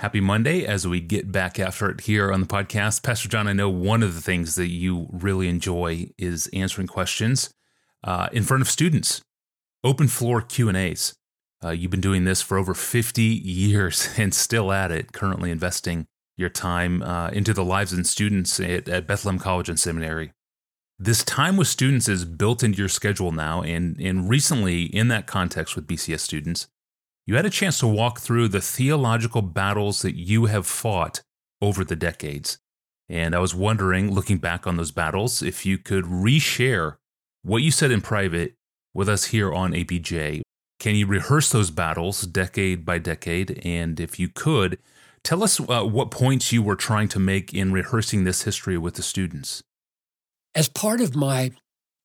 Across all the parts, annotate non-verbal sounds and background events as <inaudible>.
Happy Monday as we get back after it here on the podcast. Pastor John, I know one of the things that you really enjoy is answering questions uh, in front of students, open floor Q and A's. Uh, you've been doing this for over 50 years <laughs> and still at it, currently investing your time uh, into the lives and students at, at Bethlehem College and Seminary. This time with students is built into your schedule now, and, and recently, in that context with BCS students, you had a chance to walk through the theological battles that you have fought over the decades. And I was wondering, looking back on those battles, if you could reshare what you said in private with us here on APJ. Can you rehearse those battles decade by decade? And if you could, tell us uh, what points you were trying to make in rehearsing this history with the students. As part of my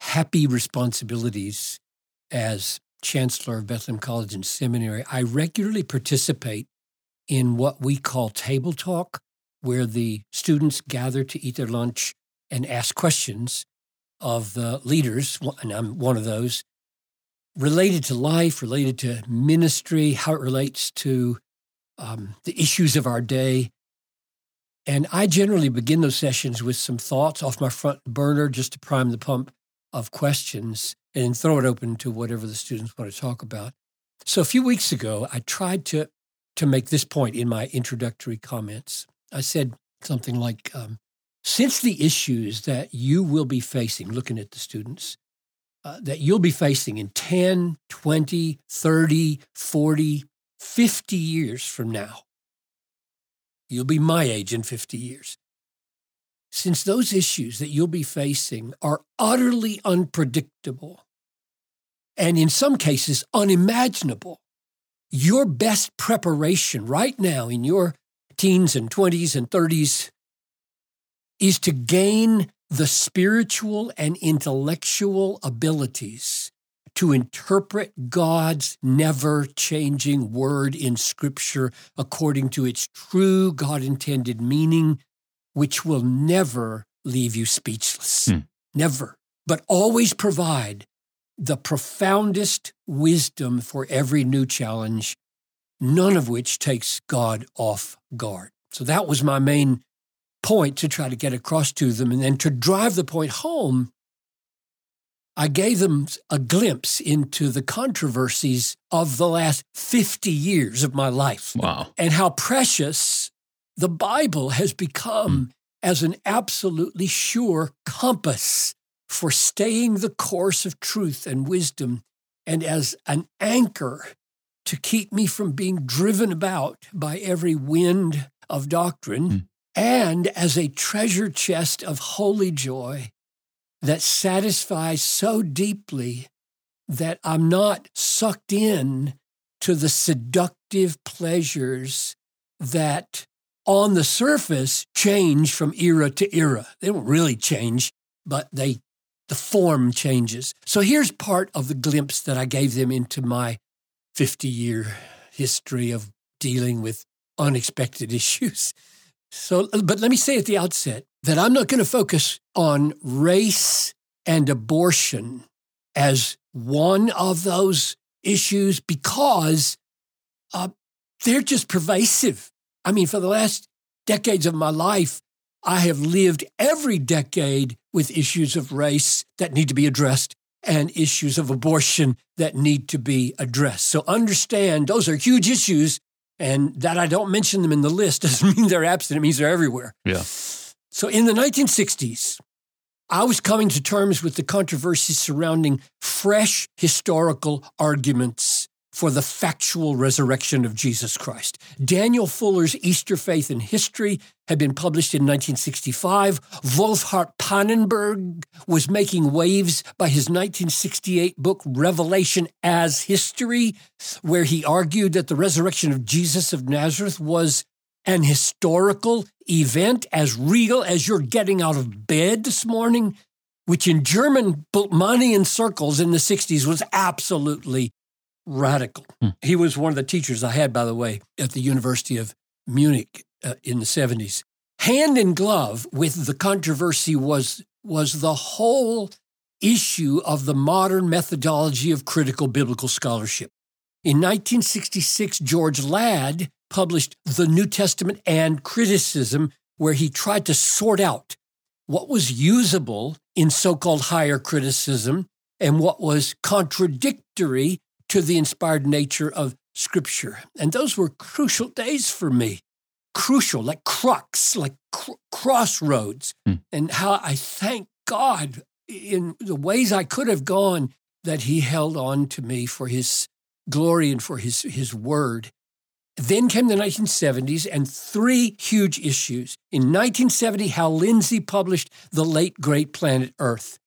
happy responsibilities as chancellor of Bethlehem College and Seminary, I regularly participate in what we call table talk, where the students gather to eat their lunch and ask questions of the leaders, and I'm one of those, related to life, related to ministry, how it relates to um, the issues of our day. And I generally begin those sessions with some thoughts off my front burner just to prime the pump of questions and throw it open to whatever the students want to talk about. So a few weeks ago, I tried to to make this point in my introductory comments. I said something like, um, "Since the issues that you will be facing, looking at the students, uh, that you'll be facing in 10, 20, 30, 40, 50 years from now, you'll be my age in 50 years since those issues that you'll be facing are utterly unpredictable and in some cases unimaginable, your best preparation right now in your teens and 20s and 30s is to gain the spiritual and intellectual abilities to interpret God's never changing word in Scripture according to its true God intended meaning which will never leave you speechless. Hmm. Never. But always provide the profoundest wisdom for every new challenge, none of which takes God off guard. So that was my main point to try to get across to them. And then to drive the point home, I gave them a glimpse into the controversies of the last 50 years of my life. Wow. And how precious the Bible has become hmm. as an absolutely sure compass for staying the course of truth and wisdom, and as an anchor to keep me from being driven about by every wind of doctrine, mm. and as a treasure chest of holy joy that satisfies so deeply that I'm not sucked in to the seductive pleasures that on the surface change from era to era. They don't really change, but they the form changes. So here's part of the glimpse that I gave them into my 50 year history of dealing with unexpected <laughs> issues. So, but let me say at the outset that I'm not going to focus on race and abortion as one of those issues because uh, they're just pervasive. I mean, for the last decades of my life, I have lived every decade with issues of race that need to be addressed and issues of abortion that need to be addressed. So understand those are huge issues, and that I don't mention them in the list <laughs> doesn't mean they're absent. It means they're everywhere. Yeah. So in the 1960s, I was coming to terms with the controversy surrounding fresh historical arguments for the factual resurrection of Jesus Christ. Daniel Fuller's Easter Faith and History had been published in 1965. Wolfhart Pannenberg was making waves by his 1968 book Revelation as History, where he argued that the resurrection of Jesus of Nazareth was an historical event as real as you're getting out of bed this morning, which in German Bultmannian circles in the 60s was absolutely radical. Hmm. He was one of the teachers I had, by the way, at the University of Munich uh, in the 70s. Hand in glove with the controversy was, was the whole issue of the modern methodology of critical biblical scholarship. In 1966, George Ladd published The New Testament and Criticism, where he tried to sort out what was usable in so called higher criticism and what was contradictory to the inspired nature of Scripture. And those were crucial days for me. Crucial, like crux, like cr- crossroads. Hmm. And how I thank God in the ways I could have gone that He held on to me for His glory and for His, his word. Then came the 1970s and three huge issues. In 1970, Hal Lindsey published The Late Great Planet Earth.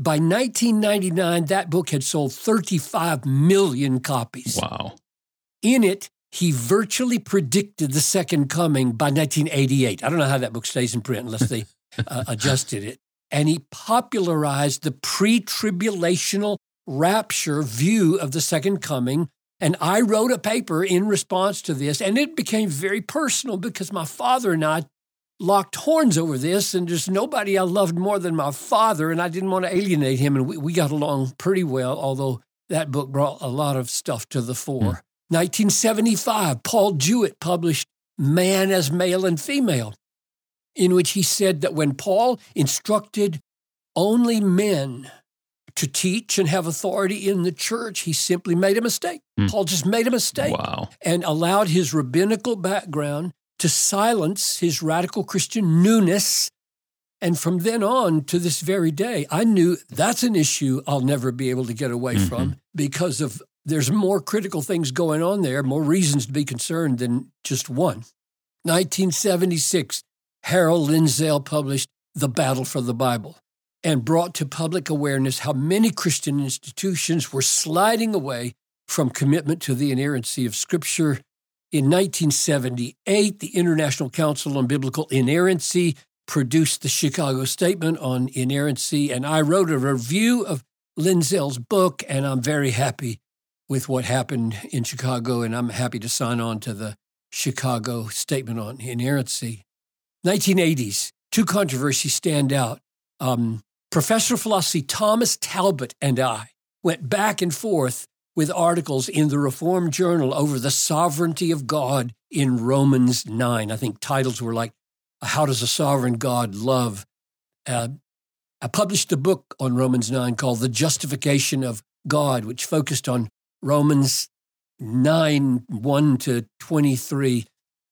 By 1999, that book had sold 35 million copies. Wow. In it, he virtually predicted the second coming by 1988. I don't know how that book stays in print unless they <laughs> uh, adjusted it. And he popularized the pre tribulational rapture view of the second coming and I wrote a paper in response to this, and it became very personal because my father and I locked horns over this, and there's nobody I loved more than my father, and I didn't want to alienate him, and we, we got along pretty well, although that book brought a lot of stuff to the fore. Mm. 1975, Paul Jewett published Man as Male and Female, in which he said that when Paul instructed only men to teach and have authority in the church, he simply made a mistake. Mm. Paul just made a mistake wow. and allowed his rabbinical background to silence his radical Christian newness. And from then on to this very day, I knew that's an issue I'll never be able to get away mm-hmm. from because of there's more critical things going on there, more reasons to be concerned than just one. 1976, Harold Lindsell published The Battle for the Bible and brought to public awareness how many Christian institutions were sliding away from commitment to the inerrancy of Scripture. In 1978, the International Council on Biblical Inerrancy produced the Chicago Statement on Inerrancy, and I wrote a review of Lindsell's book, and I'm very happy with what happened in Chicago, and I'm happy to sign on to the Chicago Statement on Inerrancy. 1980s, two controversies stand out. Um, Professor of philosophy Thomas Talbott and I went back and forth with articles in the Reformed Journal over the sovereignty of God in Romans 9. I think titles were like, How Does a Sovereign God Love? Uh, I published a book on Romans 9 called The Justification of God, which focused on Romans 9 1 to 23.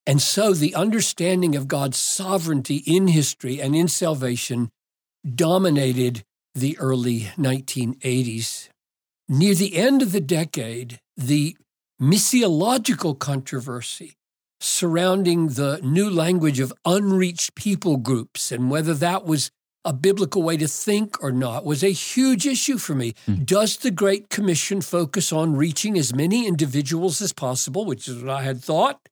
And so the understanding of God's sovereignty in history and in salvation dominated the early 1980s. Near the end of the decade, the missiological controversy surrounding the new language of unreached people groups and whether that was a biblical way to think or not was a huge issue for me. Mm. Does the Great Commission focus on reaching as many individuals as possible, which is what I had thought,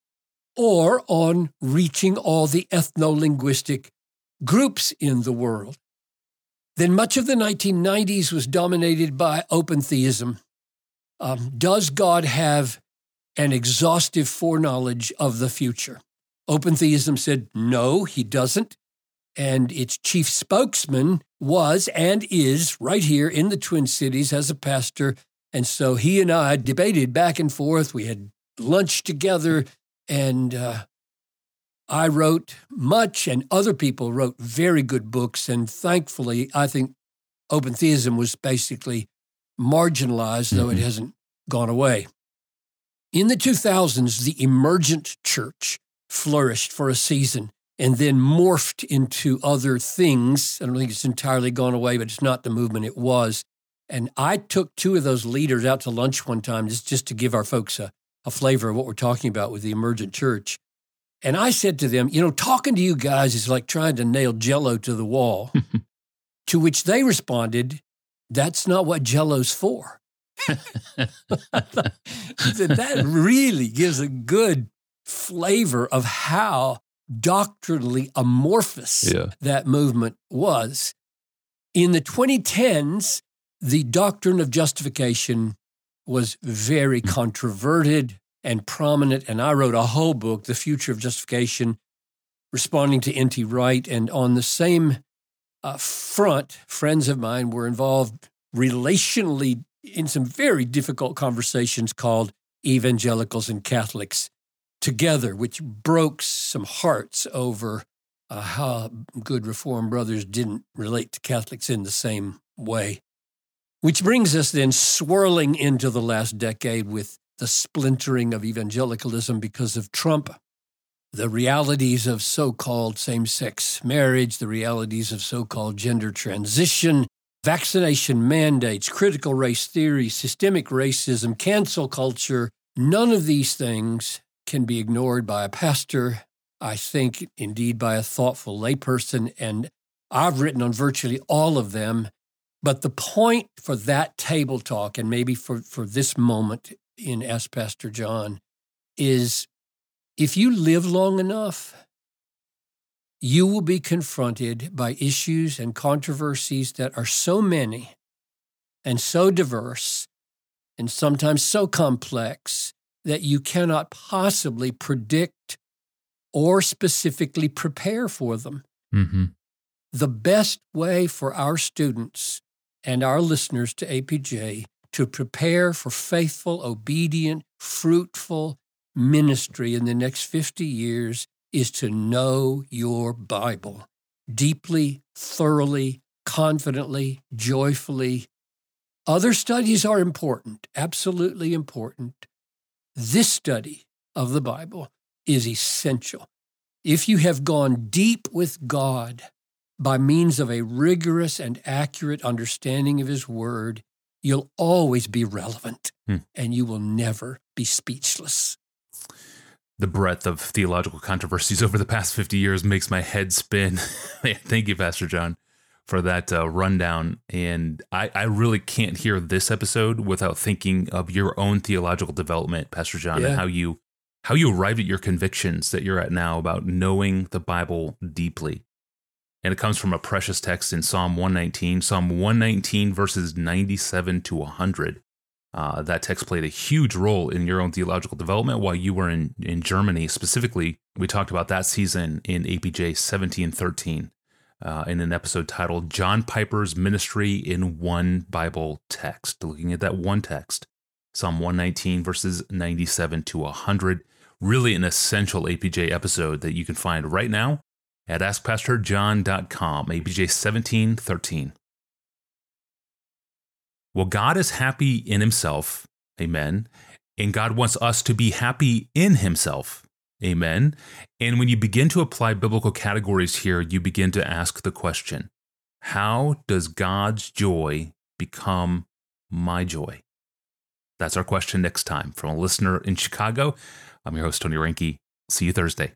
or on reaching all the ethno linguistic groups in the world? Then much of the 1990s was dominated by open theism. Um, does God have an exhaustive foreknowledge of the future? Open theism said, no, he doesn't. And its chief spokesman was and is right here in the Twin Cities as a pastor. And so he and I debated back and forth. We had lunch together, and uh, I wrote much, and other people wrote very good books. And thankfully, I think open theism was basically marginalized, though mm-hmm. it hasn't gone away. In the 2000s, the emergent church flourished for a season and then morphed into other things. I don't think it's entirely gone away, but it's not the movement it was. And I took two of those leaders out to lunch one time just, just to give our folks a, a flavor of what we're talking about with the emergent church. And I said to them, you know, talking to you guys is like trying to nail jello to the wall. <laughs> to which they responded, that's not what jello's for. <laughs> that really gives a good flavor of how doctrinally amorphous yeah. that movement was. In the 2010s, the doctrine of justification was very controverted and prominent. And I wrote a whole book, The Future of Justification, responding to N.T. Wright. And on the same uh, front, friends of mine were involved relationally in some very difficult conversations called Evangelicals and Catholics together, which broke some hearts over uh, how good Reformed brothers didn't relate to Catholics in the same way. Which brings us then swirling into the last decade with the splintering of evangelicalism because of Trump, the realities of so called same sex marriage, the realities of so called gender transition, vaccination mandates, critical race theory, systemic racism, cancel culture. None of these things can be ignored by a pastor, I think, indeed, by a thoughtful layperson. And I've written on virtually all of them. But the point for that table talk, and maybe for, for this moment in Ask Pastor John, is if you live long enough, you will be confronted by issues and controversies that are so many and so diverse and sometimes so complex that you cannot possibly predict or specifically prepare for them. Mm-hmm. The best way for our students and our listeners to APJ to prepare for faithful, obedient, fruitful ministry in the next 50 years is to know your Bible deeply, thoroughly, confidently, joyfully. Other studies are important, absolutely important. This study of the Bible is essential. If you have gone deep with God by means of a rigorous and accurate understanding of His Word, you'll always be relevant hmm. and you will never be speechless. The breadth of theological controversies over the past 50 years makes my head spin. <laughs> Thank you, Pastor John for that uh, rundown. And I, I really can't hear this episode without thinking of your own theological development, Pastor John, yeah. and how you how you arrived at your convictions that you're at now about knowing the Bible deeply. And it comes from a precious text in Psalm 119, Psalm 119, verses 97 to 100. Uh, that text played a huge role in your own theological development while you were in, in Germany. Specifically, we talked about that season in APJ 1713 uh, in an episode titled John Piper's Ministry in One Bible Text, looking at that one text, Psalm 119, verses 97 to 100. Really an essential APJ episode that you can find right now at AskPastorJohn.com, APJ 1713. Well, God is happy in himself. Amen. And God wants us to be happy in himself. Amen. And when you begin to apply biblical categories here, you begin to ask the question how does God's joy become my joy? That's our question next time from a listener in Chicago. I'm your host, Tony Reinke. See you Thursday.